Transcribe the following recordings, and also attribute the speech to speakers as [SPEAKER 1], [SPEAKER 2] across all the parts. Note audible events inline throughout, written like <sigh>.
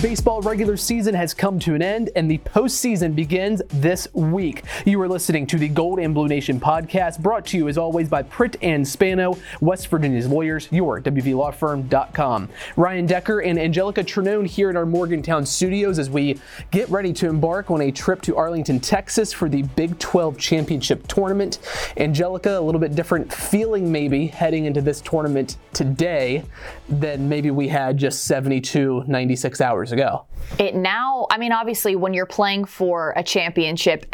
[SPEAKER 1] baseball regular season has come to an end and the postseason begins this week. You are listening to the Gold and Blue Nation podcast, brought to you as always by Pritt and Spano, West Virginia's lawyers, your WVLawFirm.com. Ryan Decker and Anjelica Trinone here in our Morgantown studios as we get ready to embark on a trip to Arlington, Texas for the Big 12 Championship Tournament. Anjelica, a little bit different feeling maybe heading into this tournament today than maybe we had just 72, 96 hours ago.
[SPEAKER 2] It now, I mean, obviously, when you're playing for a championship,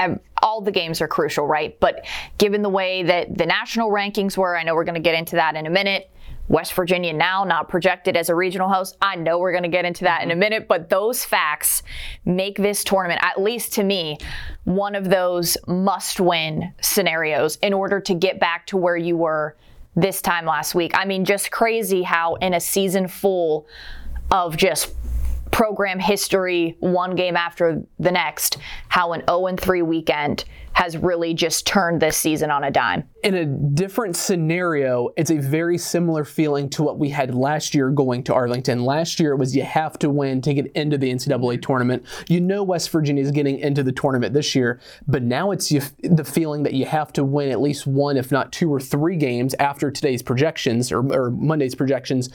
[SPEAKER 2] all the games are crucial, right? But given the way that the national rankings were, I know we're going to get into that in a minute. West Virginia now not projected as a regional host. I know we're going to get into that in a mm-hmm. minute, but those facts make this tournament, at least to me, one of those must win scenarios in order to get back to where you were this time last week. I mean, just crazy how in a season full of just program history, one game after the next, how an 0 3 weekend has really just turned this season on a dime.
[SPEAKER 1] In a different scenario, it's a very similar feeling to what we had last year going to Arlington. Last year it was you have to win to get into the NCAA tournament. You know West Virginia is getting into the tournament this year, but now it's you, the feeling that you have to win at least one, if not two or three games after today's projections or, or Monday's projections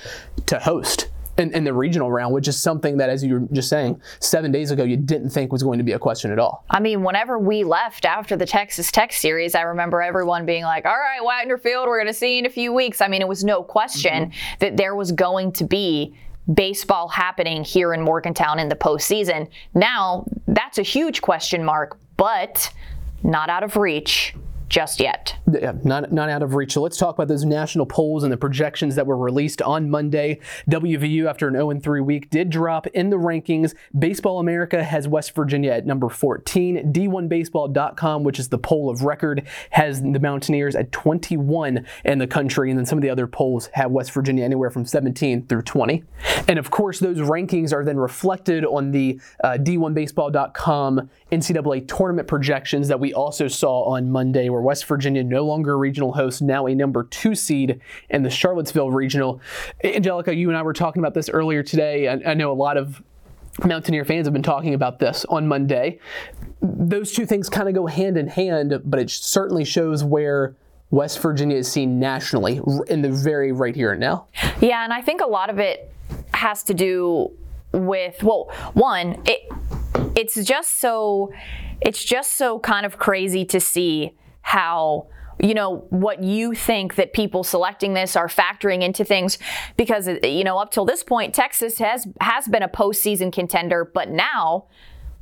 [SPEAKER 1] to host in, in, the regional round, which is something that, as you were just saying, seven days ago, you didn't think was going to be a question at all.
[SPEAKER 2] I mean, whenever we left after the Texas Tech series, I remember everyone being like, all right, Wagner Field, we're going to see in a few weeks. I mean, it was no question mm-hmm. that there was going to be baseball happening here in Morgantown in the postseason. Now, that's a huge question mark, but not out of reach just yet.
[SPEAKER 1] Yeah, not, not out of reach. So let's talk about those national polls and the projections that were released on Monday. WVU, after an 0 3 week, did drop in the rankings. Baseball America has West Virginia at number 14. D1Baseball.com, which is the poll of record, has the Mountaineers at 21 in the country. And then some of the other polls have West Virginia anywhere from 17 through 20. And of course, those rankings are then reflected on the uh, D1Baseball.com NCAA tournament projections that we also saw on Monday, where West Virginia no longer a regional host, now a number two seed in the Charlottesville regional. Anjelica, you and I were talking about this earlier today. I, I know a lot of Mountaineer fans have been talking about this on Monday. Those two things kind of go hand in hand, but it certainly shows where West Virginia is seen nationally in the very right here and now.
[SPEAKER 2] Yeah, and I think a lot of it has to do with well, one, it it's just so it's just so kind of crazy to see how you know what you think that people selecting this are factoring into things. Because you know up till this point Texas has has been a postseason contender but now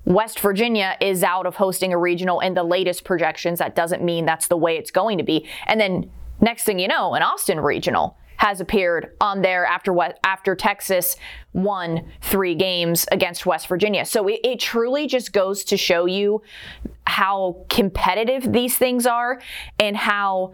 [SPEAKER 2] West Virginia is out of hosting a regional in the latest projections. That doesn't mean that's the way it's going to be. And then next thing you know an Austin regional has appeared on there after what after Texas won three games against West Virginia. So it, it truly just goes to show you how competitive these things are and how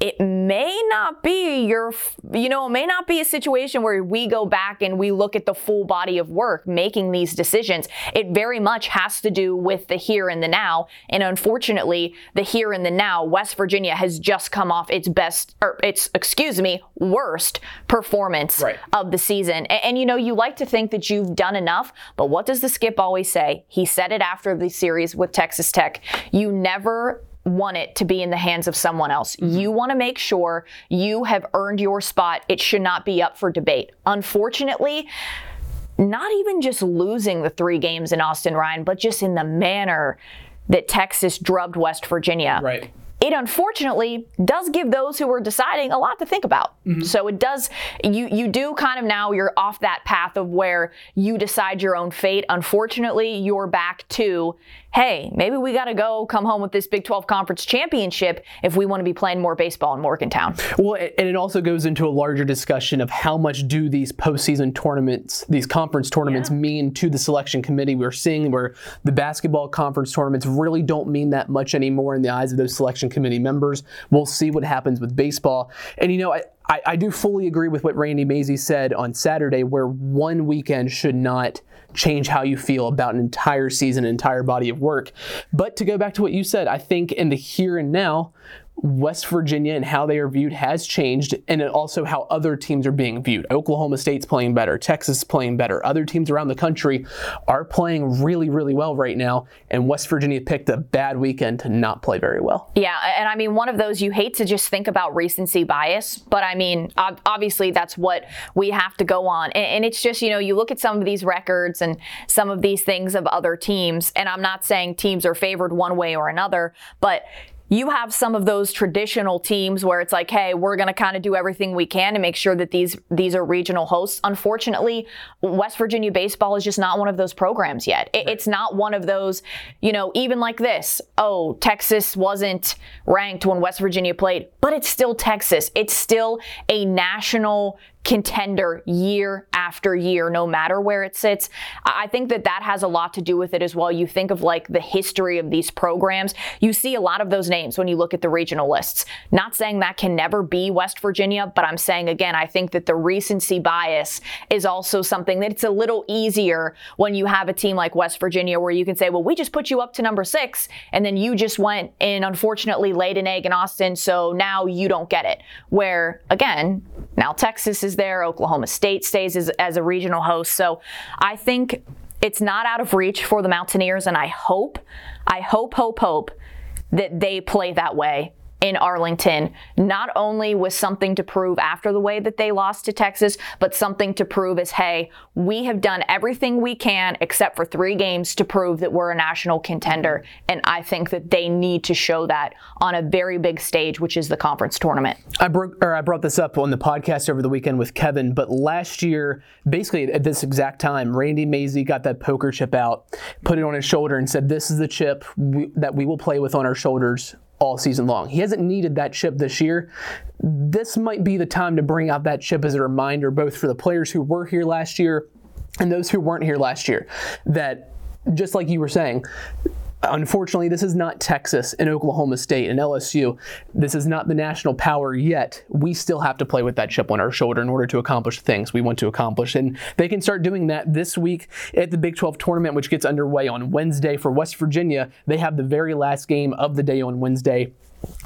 [SPEAKER 2] it may not be your, you know, it may not be a situation where we go back and we look at the full body of work making these decisions. It very much has to do with the here and the now. And unfortunately, the here and the now, West Virginia has just come off its best, or its, excuse me, worst performance right. of the season. And, and, you know, you like to think that you've done enough, but what does the skip always say? He said it after the series with Texas Tech. You never want it to be in the hands of someone else. Mm-hmm. You want to make sure you have earned your spot. It should not be up for debate. Unfortunately, not even just losing the three games in Austin Ryan, but just in the manner that Texas drubbed West Virginia.
[SPEAKER 1] Right
[SPEAKER 2] it unfortunately does give those who are deciding a lot to think about. Mm-hmm. So it does you you do kind of now you're off that path of where you decide your own fate. Unfortunately, you're back to hey, maybe we got to go come home with this Big 12 Conference championship if we want to be playing more baseball in Morgantown.
[SPEAKER 1] Well, and it also goes into a larger discussion of how much do these postseason tournaments, these conference tournaments, yeah. mean to the selection committee. We're seeing where the basketball conference tournaments really don't mean that much anymore in the eyes of those selection committee members. We'll see what happens with baseball. And you know, I, I, I do fully agree with what Randy Mazey said on Saturday, where one weekend should not change how you feel about an entire season, an entire body of work. But to go back to what you said, I think in the here and now, West Virginia and how they are viewed has changed, and also how other teams are being viewed. Oklahoma State's playing better, Texas playing better. Other teams around the country are playing really, really well right now, and West Virginia picked a bad weekend to not play very well.
[SPEAKER 2] Yeah, and I mean, one of those you hate to just think about recency bias, but I mean, obviously that's what we have to go on. And it's just, you know, you look at some of these records and some of these things of other teams, and I'm not saying teams are favored one way or another, but you have some of those traditional teams where it's like, hey, we're going to kind of do everything we can to make sure that these these are regional hosts. Unfortunately, West Virginia baseball is just not one of those programs yet. It, it's not one of those, you know, even like this. Oh, Texas wasn't ranked when West Virginia played, but it's still Texas. It's still a national contender year after year, no matter where it sits. I think that that has a lot to do with it as well. You think of like the history of these programs, you see a lot of those names when you look at the regional lists. Not saying that can never be West Virginia, but I'm saying again, I think that the recency bias is also something that it's a little easier when you have a team like West Virginia where you can say, well, we just put you up to number six, and then you just went and unfortunately laid an egg in Austin, so now you don't get it. Where again, now Texas is there. Oklahoma State stays as, as a regional host. So I think it's not out of reach for the Mountaineers, and I hope, I hope, hope, hope that they play that way in Arlington, not only with something to prove after the way that they lost to Texas, but something to prove is hey, we have done everything we can except for three games to prove that we're a national contender. And I think that they need to show that on a very big stage, which is the conference tournament.
[SPEAKER 1] I broke or I brought this up on the podcast over the weekend with Kevin, but last year, basically at this exact time, Randy Mazey got that poker chip out, put it on his shoulder, and said, This is the chip we, that we will play with on our shoulders all season long. He hasn't needed that chip this year. This might be the time to bring out that chip as a reminder, both for the players who were here last year and those who weren't here last year, that just like you were saying, Unfortunately, this is not Texas and Oklahoma State and LSU. This is not the national power yet. We still have to play with that chip on our shoulder in order to accomplish things we want to accomplish. And they can start doing that this week at the Big 12 tournament, which gets underway on Wednesday for West Virginia. They have the very last game of the day on Wednesday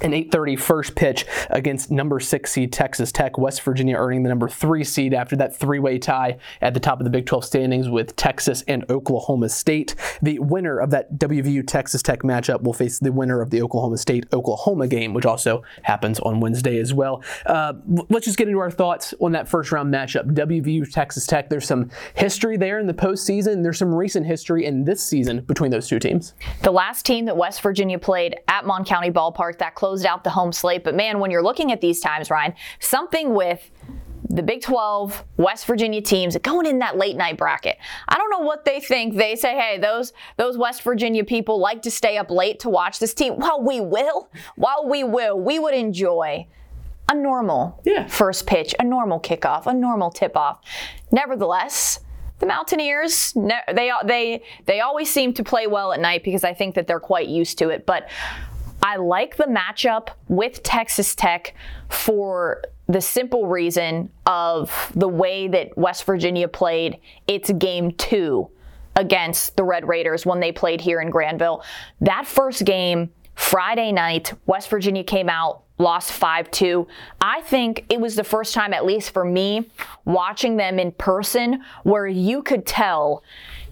[SPEAKER 1] an 8:30 first pitch against number six seed Texas Tech. West Virginia earning the number three seed after that three-way tie at the top of the Big 12 standings with Texas and Oklahoma State. The winner of that WVU Texas Tech matchup will face the winner of the Oklahoma State Oklahoma game, which also happens on Wednesday as well. Uh, let's just get into our thoughts on that first round matchup. WVU Texas Tech. There's some history there in the postseason. There's some recent history in this season between those two teams.
[SPEAKER 2] The last team that West Virginia played at Mon County Ballpark that closed out the home slate. But man, when you're looking at these times, Ryan, something with the Big 12, West Virginia teams going in that late night bracket. I don't know what they think. They say, hey, those those West Virginia people like to stay up late to watch this team. Well, we will. While we will, we would enjoy a normal yeah. first pitch, a normal kickoff, a normal tip off. Nevertheless, the Mountaineers, they they they always seem to play well at night because I think that they're quite used to it. But I like the matchup with Texas Tech for the simple reason of the way that West Virginia played its game two against the Red Raiders when they played here in Granville. That first game, Friday night, West Virginia came out, lost 5 2. I think it was the first time, at least for me, watching them in person, where you could tell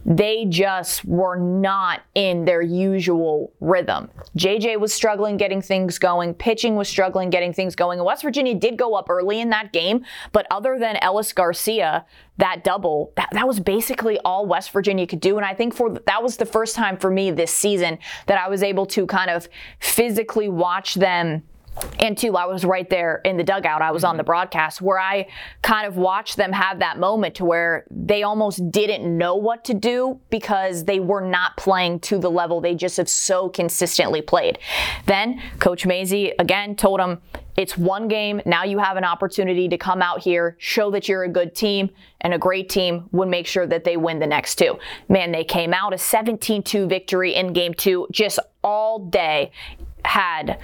[SPEAKER 2] they just were not in their usual rhythm. JJ was struggling getting things going, pitching was struggling getting things going. And West Virginia did go up early in that game, but other than Ellis Garcia, that double, that, that was basically all West Virginia could do. And I think for that was the first time for me this season that I was able to kind of physically watch them and two, I was right there in the dugout. I was on the mm-hmm. broadcast where I kind of watched them have that moment to where they almost didn't know what to do because they were not playing to the level they just have so consistently played. Then Coach Mazey again told them it's one game. Now you have an opportunity to come out here, show that you're a good team, and a great team would make sure that they win the next two. Man, they came out a 17 2 victory in game two just all day, had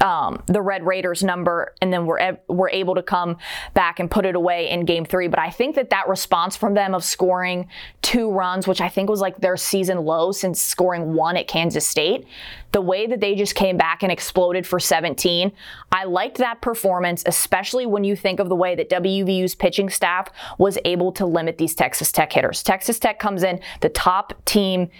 [SPEAKER 2] um, the Red Raiders number, and then we're we're able to come back and put it away in Game Three. But I think that that response from them of scoring two runs, which I think was like their season low since scoring one at Kansas State, the way that they just came back and exploded for 17, I liked that performance, especially when you think of the way that WVU's pitching staff was able to limit these Texas Tech hitters. Texas Tech comes in the top team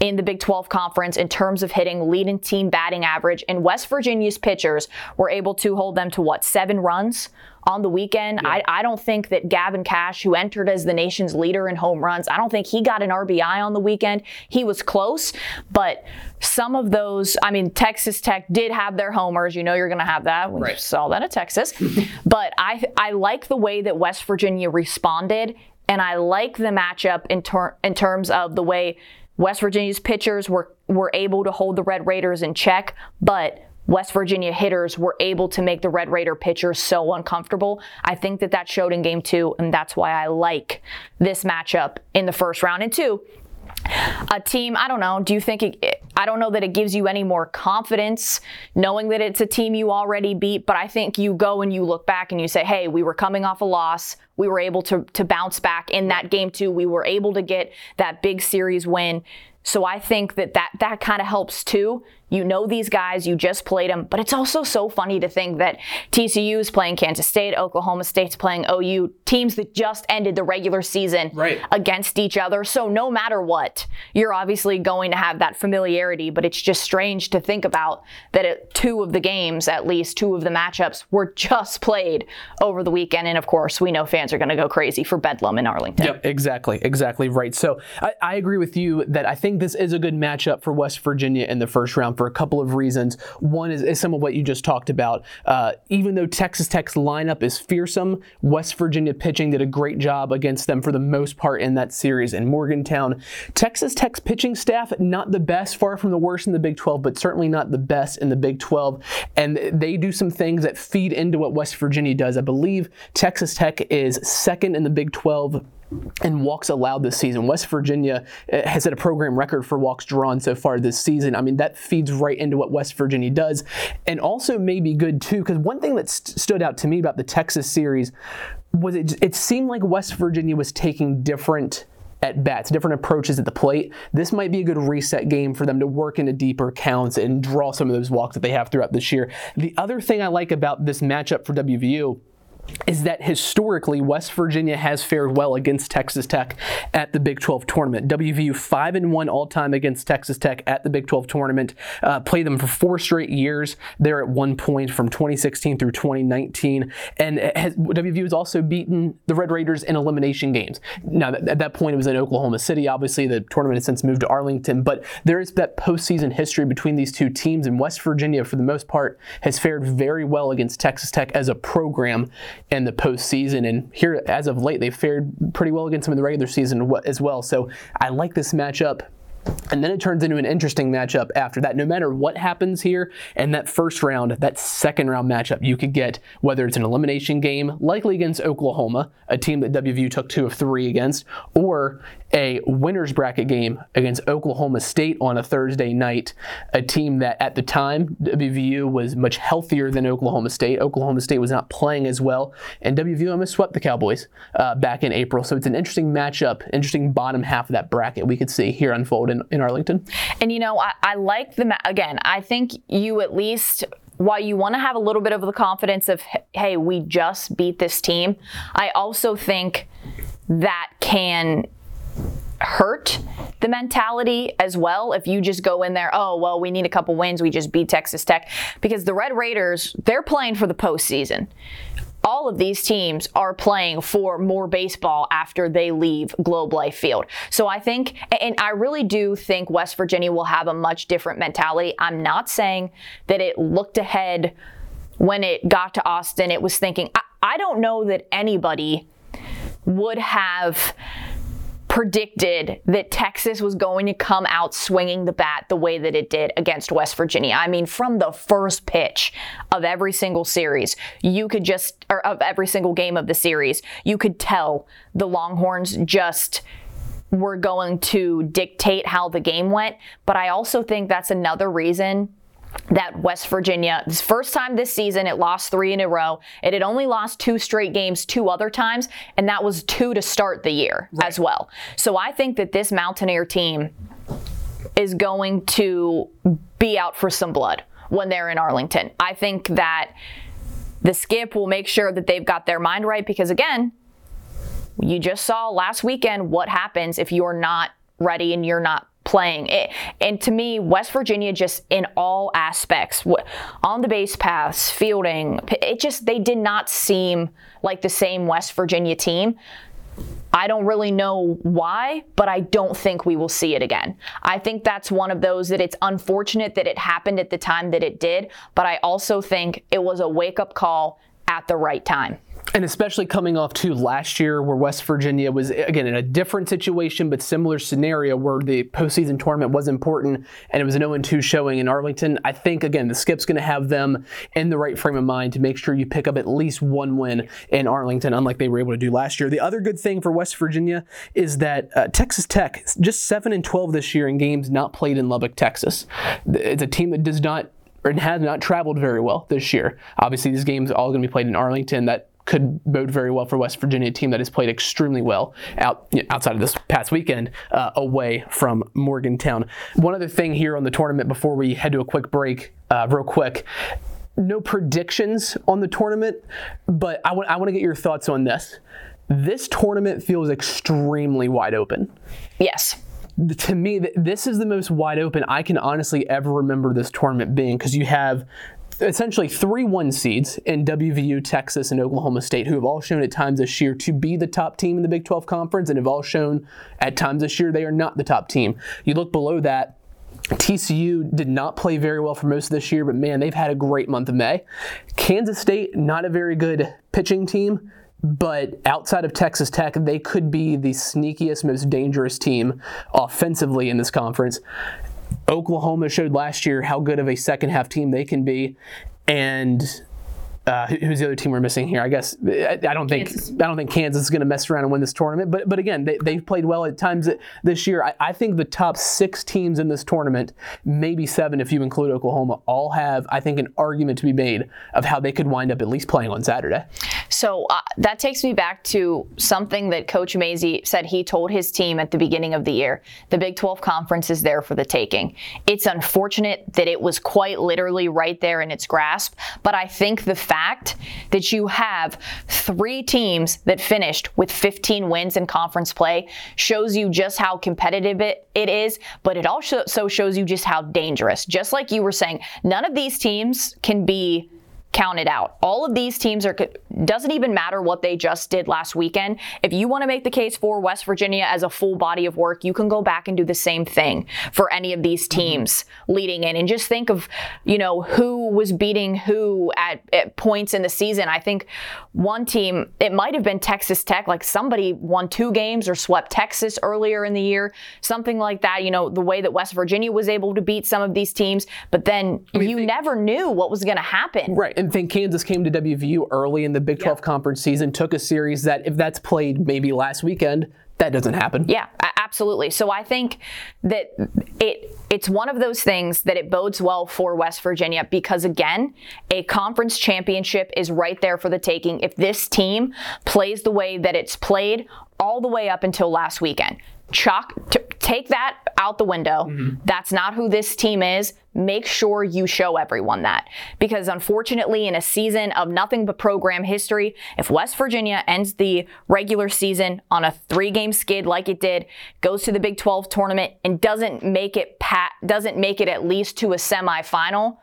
[SPEAKER 2] in the Big 12 conference in terms of hitting lead leading team batting average. And West Virginia's pitchers were able to hold them to what, seven runs on the weekend. Yeah. I, I don't think that Gavin Kash, who entered as the nation's leader in home runs, I don't think he got an RBI on the weekend. He was close, but some of those, I mean, Texas Tech did have their homers. You know, you're going to have that. We right. saw that at Texas. <laughs> but I, I like the way that West Virginia responded, and I like the matchup in, ter- in terms of the way West Virginia's pitchers were, were able to hold the Red Raiders in check, but West Virginia hitters were able to make the Red Raider pitchers so uncomfortable. I think that that showed in game two, and that's why I like this matchup in the first round. And two, a team, I don't know, do you think it, I don't know that it gives you any more confidence knowing that it's a team you already beat, but I think you go and you look back and you say, hey, we were coming off a loss. We were able to, to bounce back in that game too. We were able to get that big series win. So I think that that, that kind of helps too. You know these guys, you just played them, but it's also so funny to think that TCU is playing Kansas State, Oklahoma State's playing OU, teams that just ended the regular season right. against each other. So no matter what, you're obviously going to have that familiarity, but it's just strange to think about that it, two of the games, at least two of the matchups, were just played over the weekend. And of course, we know fans are going to go crazy for Bedlam in Arlington.
[SPEAKER 1] Yep, exactly, exactly right. So I, I agree with you that I think this is a good matchup for West Virginia in the first round for a couple of reasons. One is, is some of what you just talked about. Uh, even though Texas Tech's lineup is fearsome, West Virginia pitching did a great job against them for the most part in that series in Morgantown. Texas Tech's pitching staff, not the best, far from the worst in the Big 12, but certainly not the best in the Big 12. And they do some things that feed into what West Virginia does. I believe Texas Tech is second in the Big 12 and walks allowed this season. West Virginia uh, has set a program record for walks drawn so far this season. I mean, that feeds right into what West Virginia does, and also may be good too. Because one thing that st- stood out to me about the Texas series was it, it seemed like West Virginia was taking different at bats, different approaches at the plate. This might be a good reset game for them to work into deeper counts and draw some of those walks that they have throughout this year. The other thing I like about this matchup for WVU is that historically West Virginia has fared well against Texas Tech at the Big 12 tournament. WVU five and one all time against Texas Tech at the Big 12 tournament. Uh, played them for four straight years. They're at one point from 2016 through 2019, and has, WVU has also beaten the Red Raiders in elimination games. Now at that point it was in Oklahoma City. Obviously the tournament has since moved to Arlington, but there is that postseason history between these two teams, and West Virginia for the most part has fared very well against Texas Tech as a program in the postseason. And here, as of late, they've fared pretty well against them in the regular season as well. So I like this matchup. And then it turns into an interesting matchup after that. No matter what happens here in that first round, that second round matchup, you could get whether it's an elimination game, likely against Oklahoma, a team that WVU took two of three against, or a winner's bracket game against Oklahoma State on a Thursday night, a team that at the time WVU was much healthier than Oklahoma State. Oklahoma State was not playing as well, and WVU almost swept the Cowboys uh, back in April. So it's an interesting matchup, interesting bottom half of that bracket we could see here unfold in, in Arlington.
[SPEAKER 2] And you know, I, I like the ma- again. I think you at least while you want to have a little bit of the confidence of, hey, we just beat this team, I also think that can hurt the mentality as well if you just go in there, oh, well, we need a couple wins, we just beat Texas Tech. Because the Red Raiders, they're playing for the postseason. All of these teams are playing for more baseball after they leave Globe Life Field. So I think, and I really do think West Virginia will have a much different mentality. I'm not saying that it looked ahead when it got to Austin, it was thinking, I, I don't know that anybody would have predicted that Texas was going to come out swinging the bat the way that it did against West Virginia. I mean, from the first pitch of every single series, you could just, or of every single game of the series, you could tell the Longhorns just were going to dictate how the game went. But I also think that's another reason that West Virginia, this first time this season, it lost three in a row. It had only lost two straight games two other times, and that was two to start the year right. as well. So I think that this Mountaineer team is going to be out for some blood when they're in Arlington. I think that the skip will make sure that they've got their mind right because, again, you just saw last weekend what happens if you're not ready and you're not playing. It, and to me, West Virginia just in all aspects, on the base paths, fielding, it just, they did not seem like the same West Virginia team. I don't really know why, but I don't think we will see it again. I think that's one of those that it's unfortunate that it happened at the time that it did, but I also think it was a wake up call at the right time.
[SPEAKER 1] And especially coming off to last year, where West Virginia was again in a different situation, but similar scenario where the postseason tournament was important, and it was an 0-2 showing in Arlington. I think again the Skip's going to have them in the right frame of mind to make sure you pick up at least one win in Arlington, unlike they were able to do last year. The other good thing for West Virginia is that uh, Texas Tech just seven and 12 this year in games not played in Lubbock, Texas. It's a team that does not and has not traveled very well this year. Obviously, these games are all going to be played in Arlington. That could bode very well for West Virginia, a team that has played extremely well out outside of this past weekend uh, away from Morgantown. One other thing here on the tournament before we head to a quick break, uh, real quick. No predictions on the tournament, but I want I want to get your thoughts on this. This tournament feels extremely wide open.
[SPEAKER 2] Yes
[SPEAKER 1] to me, this is the most wide open I can honestly ever remember this tournament being because you have essentially three one seeds in WVU, Texas, and Oklahoma State, who have all shown at times this year to be the top team in the Big 12 Conference and have all shown at times this year they are not the top team. You look below that, TCU did not play very well for most of this year, but man, they've had a great month of May. Kansas State, not a very good pitching team, but outside of Texas Tech, they could be the sneakiest, most dangerous team offensively in this conference. Oklahoma showed last year how good of a second half team they can be. And uh, who's the other team we're missing here? I guess I, don't think Kansas. I don't think Kansas is going to mess around and win this tournament. But but again, they, they've played well at times this year. I, I, think the top six teams in this tournament, maybe seven if you include Oklahoma, all have I think an argument to be made of how they could wind up at least playing on Saturday.
[SPEAKER 2] So uh, that takes me back to something that Coach Mazey said he told his team at the beginning of the year. The Big 12 conference is there for the taking. It's unfortunate that it was quite literally right there in its grasp, but I think the fact fact that you have three teams that finished with 15 wins in conference play shows you just how competitive it, it is, but it also shows you just how dangerous. Just like you were saying, none of these teams can be counted out. All of these teams are doesn't even matter what they just did last weekend. If you want to make the case for West Virginia as a full body of work, you can go back and do the same thing for any of these teams leading in and just think of, you know, who was beating who at, at points in the season. I think one team, it might have been Texas Tech, like somebody won two games or swept Texas earlier in the year, something like that, you know, the way that West Virginia was able to beat some of these teams, but then I mean, you never knew what was going to happen.
[SPEAKER 1] Right. And think Kansas came to WVU early in the Big 12 conference season, took a series that, if that's played maybe last weekend, that doesn't happen.
[SPEAKER 2] Yeah, absolutely. So I think that it it's one of those things that it bodes well for West Virginia because again, a conference championship is right there for the taking if this team plays the way that it's played all the way up until last weekend. Chalk t- take that out the window. Mm-hmm. That's not who this team is make sure you show everyone that. Because unfortunately, in a season of nothing but program history, if West Virginia ends the regular season on a three game skid like it did, goes to the Big 12 tournament and doesn't make it pat, doesn't make it at least to a semifinal,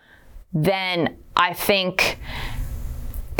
[SPEAKER 2] then I think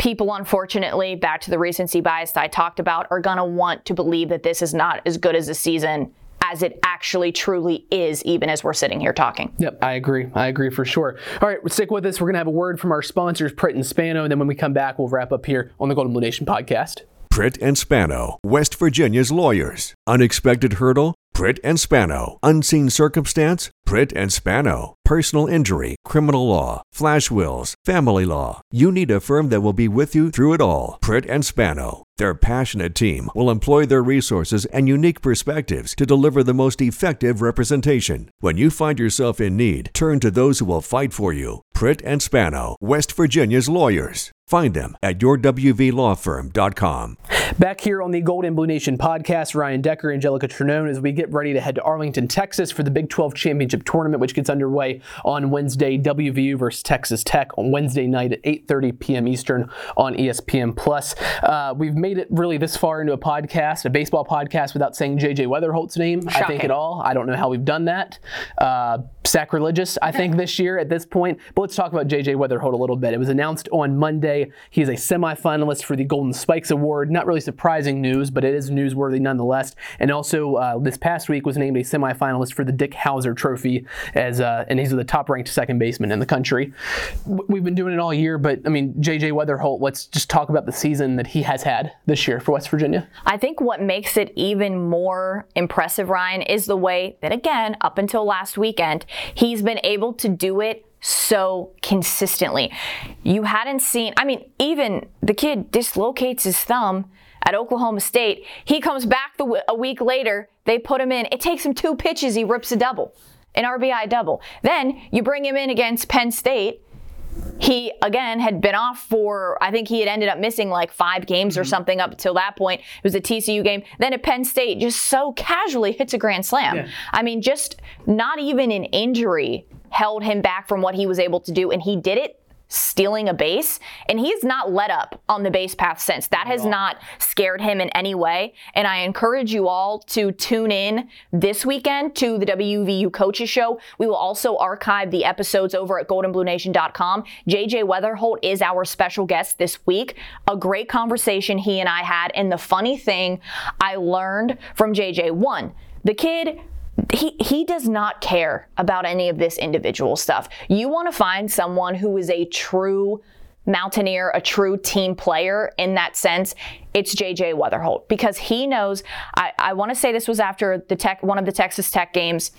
[SPEAKER 2] people, unfortunately, back to the recency bias that I talked about, are going to want to believe that this is not as good as a season as it actually truly is, even as we're sitting here talking.
[SPEAKER 1] Yep, I agree. I agree for sure. All right, stick with us. We're going to have a word from our sponsors, Pritt and Spano, and then when we come back, we'll wrap up here on the Gold and Blue Nation podcast.
[SPEAKER 3] Pritt and Spano, West Virginia's lawyers. Unexpected hurdle? Pritt and Spano. Unseen circumstance? Pritt and Spano. Personal injury, criminal law, flash wills, family law. You need a firm that will be with you through it all. Pritt and Spano. Their passionate team will employ their resources and unique perspectives to deliver the most effective representation. When you find yourself in need, turn to those who will fight for you. Pritt and Spano, West Virginia's lawyers. Find them at yourwvlawfirm.com.
[SPEAKER 1] Back here on the Gold and Blue Nation podcast, Ryan Decker, Anjelica Trinone, as we get ready to head to Arlington, Texas for the Big 12 Championship Tournament, which gets underway on Wednesday. WVU versus Texas Tech on Wednesday night at 8:30 p.m. Eastern on ESPN Plus. Uh, we've made it really this far into a podcast, a baseball podcast, without saying JJ Wetherholt's name. I think
[SPEAKER 2] Shocking.
[SPEAKER 1] at all. I don't know how we've done that. Uh, sacrilegious, I think, <laughs> this year at this point. But let's talk about JJ Wetherholt a little bit. It was announced on Monday. He is a semifinalist for the Golden Spikes Award. Not really surprising news, but it is newsworthy nonetheless. And also, uh, this past week was named a semifinalist for the Dick Howser Trophy, as uh, and he's the top-ranked second baseman in the country. We've been doing it all year, but I mean, JJ Wetherholt. Let's just talk about the season that he has had this year for West Virginia.
[SPEAKER 2] I think what makes it even more impressive, Ryan, is the way that, again, up until last weekend, he's been able to do it so consistently. You hadn't seen, I mean, even the kid dislocates his thumb at Oklahoma State. He comes back the, a week later, they put him in. It takes him two pitches, he rips a double, an RBI double. Then you bring him in against Penn State he again had been off for I think he had ended up missing like five games or mm-hmm. something up until that point. It was a TCU game. Then at Penn State, just so casually hits a grand slam.
[SPEAKER 1] Yeah.
[SPEAKER 2] I mean, just not even an injury held him back from what he was able to do, and he did it stealing a base. And he's not let up on the base path since. That has not scared him in any way. And i encourage you all to tune in this weekend to the wvu coaches show. We will also archive the episodes over at goldenbluenation.com jj wetherholt is our special guest this week. A great conversation he and i had. And the funny thing i learned from jj one the kid he he does not care about any of this individual stuff. You want to find someone who is a true mountaineer, a true team player in that sense. It's JJ Wetherholt because he knows. I, I want to say this was after the tech one of the Texas Tech games.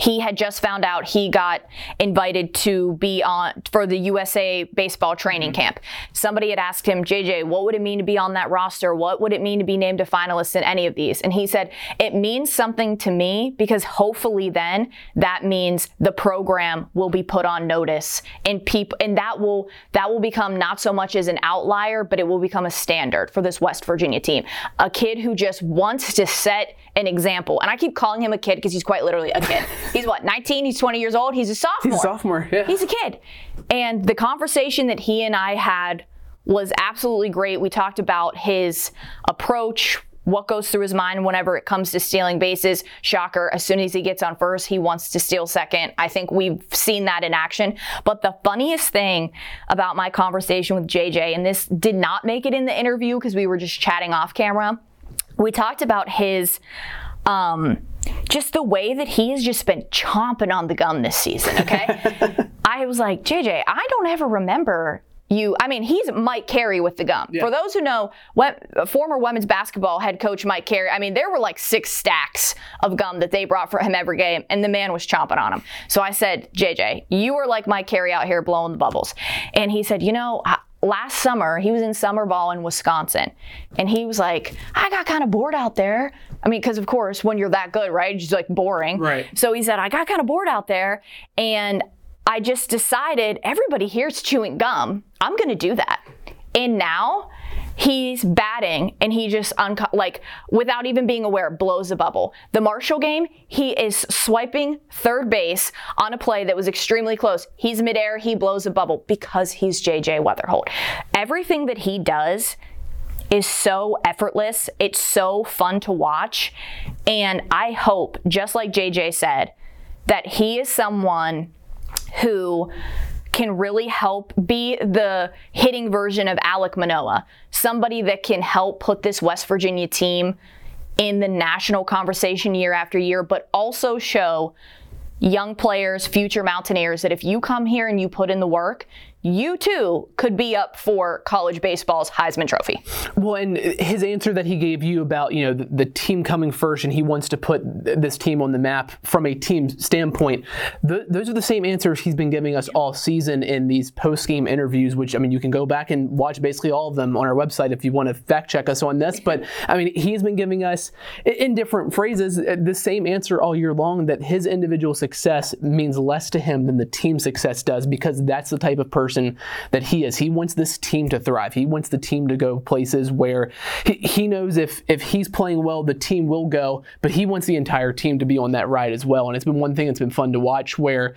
[SPEAKER 2] He had just found out he got invited to be on for the USA baseball training mm-hmm. camp. Somebody had asked him, JJ, what would it mean to be on that roster? What would it mean to be named a finalist in any of these? And he said, it means something to me because hopefully then that means the program will be put on notice and people and that will that will become not so much as an outlier, but it will become a standard for this West Virginia team. A kid who just wants to set an example. And I keep calling him a kid because he's quite literally a kid. <laughs> He's what, 19? He's 20 years old. He's a sophomore.
[SPEAKER 1] He's a sophomore, yeah.
[SPEAKER 2] He's a kid. And the conversation that he and I had was absolutely great. We talked about his approach, what goes through his mind whenever it comes to stealing bases. Shocker, as soon as he gets on first, he wants to steal second. I think we've seen that in action. But the funniest thing about my conversation with JJ, and this did not make it in the interview because we were just chatting off camera, we talked about his um, just the way that he has just been chomping on the gum this season. Okay, <laughs> I was like, JJ, I don't ever remember you. I mean, he's Mike Carey with the gum. For those who know, we- former women's basketball head coach Mike Carey. I mean, there were like six stacks of gum that they brought for him every game, and the man was chomping on them. So I said, JJ, you are like Mike Carey out here blowing the bubbles, and he said, you know. I, last summer he was in summer ball in wisconsin and he was like i got kind of bored out there. I mean because of course when you're that good right it's just like boring.
[SPEAKER 1] Right.
[SPEAKER 2] so he said i got kind of bored out there and i just decided everybody here's chewing gum. I'm going to do that. And now he's batting and he just unco- like without even being aware blows a bubble. The marshall game he is swiping third base on a play that was extremely close. He's midair he blows a bubble because he's jj wetherholt. Everything that he does is so effortless. It's so fun to watch. And i hope just like jj said that he is someone who can really help be the hitting version of Alek Manoah, somebody that can help put this West Virginia team in the national conversation year after year, but also show young players, future Mountaineers, that if you come here and you put in the work, you too could be up for college baseball's Heisman Trophy.
[SPEAKER 1] Well, and his answer that he gave you about you know the, the team coming first, and he wants to put this team on the map from a team standpoint. Those are the same answers he's been giving us all season in these post game interviews. Which I mean, you can go back and watch basically all of them on our website if you want to fact check us on this. But I mean, he's been giving us in different phrases uh, the same answer all year long that his individual success means less to him than the team success does because that's the type of person person that he is. He wants this team to thrive. He wants the team to go places where he, he knows if if he's playing well, the team will go, but he wants the entire team to be on that ride as well. And it's been one thing that's been fun to watch where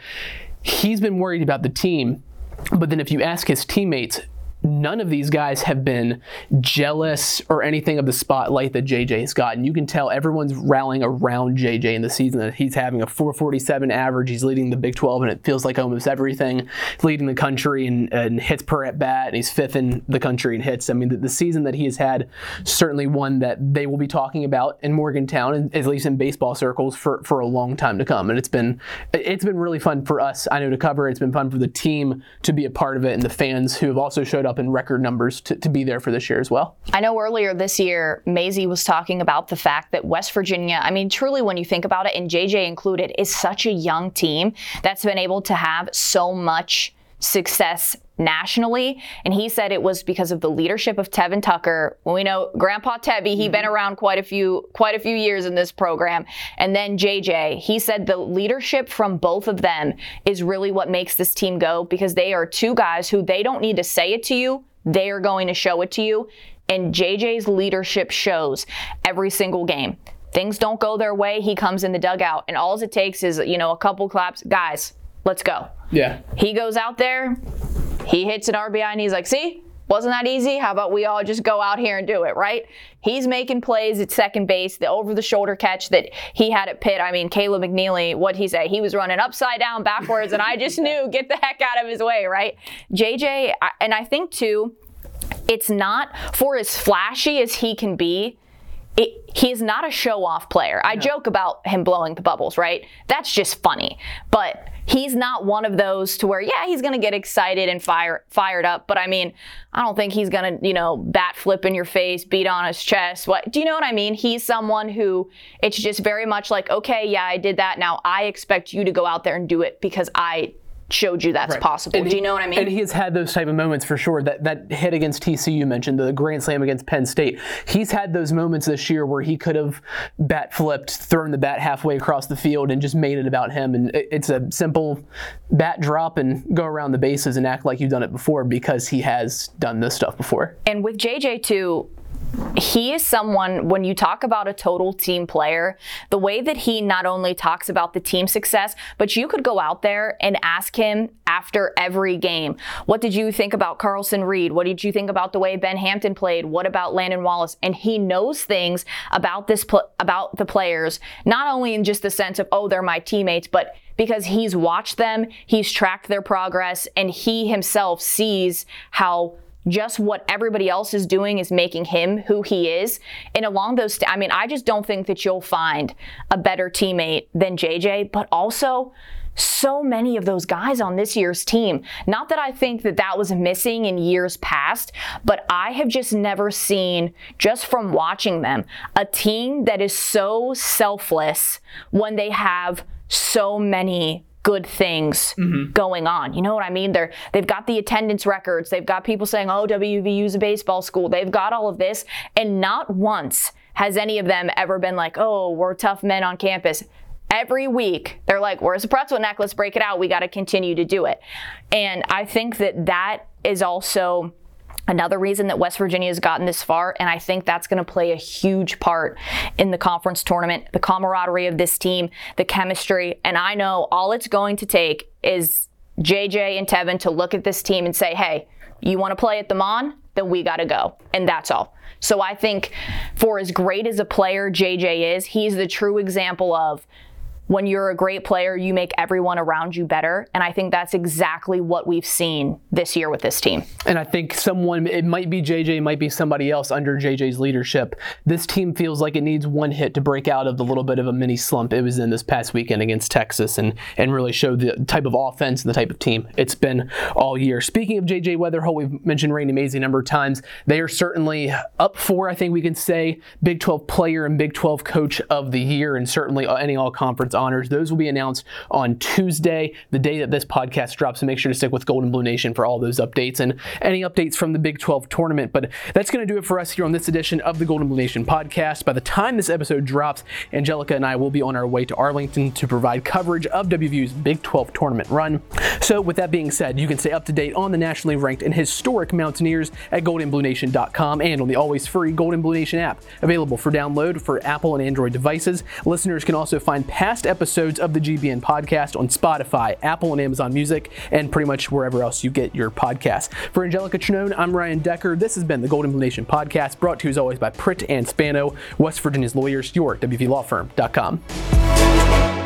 [SPEAKER 1] he's been worried about the team. But then if you ask his teammates, none of these guys have been jealous or anything of the spotlight that JJ has gotten. You can tell everyone's rallying around JJ in the season that he's having a 447 average. He's leading the Big 12, and it feels like almost everything. He's leading the country in hits per at bat, and he's fifth in the country in hits. I mean, the, the, season that he has had certainly one that they will be talking about in Morgantown, and at least in baseball circles, for, for a long time to come. And it's been it's been really fun for us, I know, to cover. It's been fun for the team to be a part of it, and the fans who have also showed up up in record numbers to, to be there for this year as well.
[SPEAKER 2] I know earlier this year, Mazey was talking about the fact that West Virginia, I mean, truly, when you think about it, and JJ included, is such a young team that's been able to have so much success nationally. And he said it was because of the leadership of Tevin Tucker. Well, we know Grandpa Tebby, he'd mm-hmm. been around quite a few quite a few years in this program. And then JJ, he said the leadership from both of them is really what makes this team go because they are two guys who they don't need to say it to you. They are going to show it to you. And JJ's leadership shows every single game. Things don't go their way, he comes in the dugout and all it takes is, you know, a couple claps. Guys, let's go.
[SPEAKER 1] Yeah.
[SPEAKER 2] He goes out there, he hits an RBI and he's like, see, wasn't that easy? How about we all just go out here and do it, right? He's making plays at second base, the over the shoulder catch that he had at Pitt. I mean, Caleb McNeely, what'd he say? He was running upside down, backwards, and I just <laughs> knew, get the heck out of his way, right? JJ, and I think too, it's not for as flashy as he can be it, he's not a show off player. I joke about him blowing the bubbles, right? That's just funny. But he's not one of those to where, yeah, he's to get excited and fire, fired up. But I mean, I don't think he's to, you know, bat flip in your face, beat on his chest. What do you know what I mean? He's someone who it's just very much like, okay, yeah, I did that. Now I expect you to go out there and do it because I showed you that's right. possible. And Do you know what I mean?
[SPEAKER 1] And he has had those type of moments for sure. That that hit against TCU you mentioned, the grand slam against Penn State. He's had those moments this year where he could have bat flipped, thrown the bat halfway across the field, and just made it about him. And it's a simple bat drop and go around the bases and act like you've done it before because he has done this stuff before.
[SPEAKER 2] And with JJ too, he is someone, when you talk about a total team player, the way that he not only talks about the team success, but you could go out there and ask him after every game, what did you think about Carlson Reed? What did you think about the way Ben Hampton played? What about Landon Wallace? And he knows things about this, pl- about the players, not only in just the sense of, oh, they're my teammates, but because he's watched them, he's tracked their progress, and he himself sees how just what everybody else is doing is making him who he is. And along those, I mean, I just don't think that you'll find a better teammate than JJ, but also so many of those guys on this year's team. Not that I think that that was missing in years past, but I have just never seen, just from watching them, a team that is so selfless when they have so many good things mm-hmm. going on. You know what I mean? They're they've got the attendance records. They've got people saying, "Oh, WVU's a baseball school." They've got all of this, and not once has any of them ever been like, "Oh, we're tough men on campus." Every week, they're like, "Where's the pretzel necklace? Break it out. We got to continue to do it." And I think that that is also Another reason that West Virginia has gotten this far, and I think that's going to play a huge part in the conference tournament, the camaraderie of this team, the chemistry. And I know all it's going to take is JJ and Tevin to look at this team and say, hey, you want to play at the Mon? Then we got to go. And that's all. So I think for as great as a player JJ is, he's the true example of when you're a great player, you make everyone around you better. And I think that's exactly what we've seen this year with this team.
[SPEAKER 1] And I think someone, it might be JJ, it might be somebody else under JJ's leadership. This team feels like it needs one hit to break out of the little bit of a mini slump it was in this past weekend against Texas and, and really show the type of offense and the type of team it's been all year. Speaking of JJ Wetherholt, we've mentioned Randy Mazey a number of times. They are certainly up for, I think we can say, Big 12 player and Big 12 coach of the year and certainly any all conference honors. Those will be announced on Tuesday, the day that this podcast drops. So make sure to stick with Gold and Blue Nation for all those updates and any updates from the Big 12 tournament. But that's going to do it for us here on this edition of the Gold and Blue Nation podcast. By the time this episode drops, Anjelica and I will be on our way to Arlington to provide coverage of WVU's Big 12 tournament run. So, with that being said, you can stay up to date on the nationally ranked and historic Mountaineers at goldenbluenation.com and on the always free Gold and Blue Nation app, available for download for Apple and Android devices. Listeners can also find past episodes of the GBN podcast on Spotify, Apple, and Amazon Music, and pretty much wherever else you get your podcasts. For Anjelica Trinone, I'm Ryan Decker. This has been the Golden Nation podcast, brought to you as always by Pritt and Spano, West Virginia's lawyers, your WVLawFirm.com.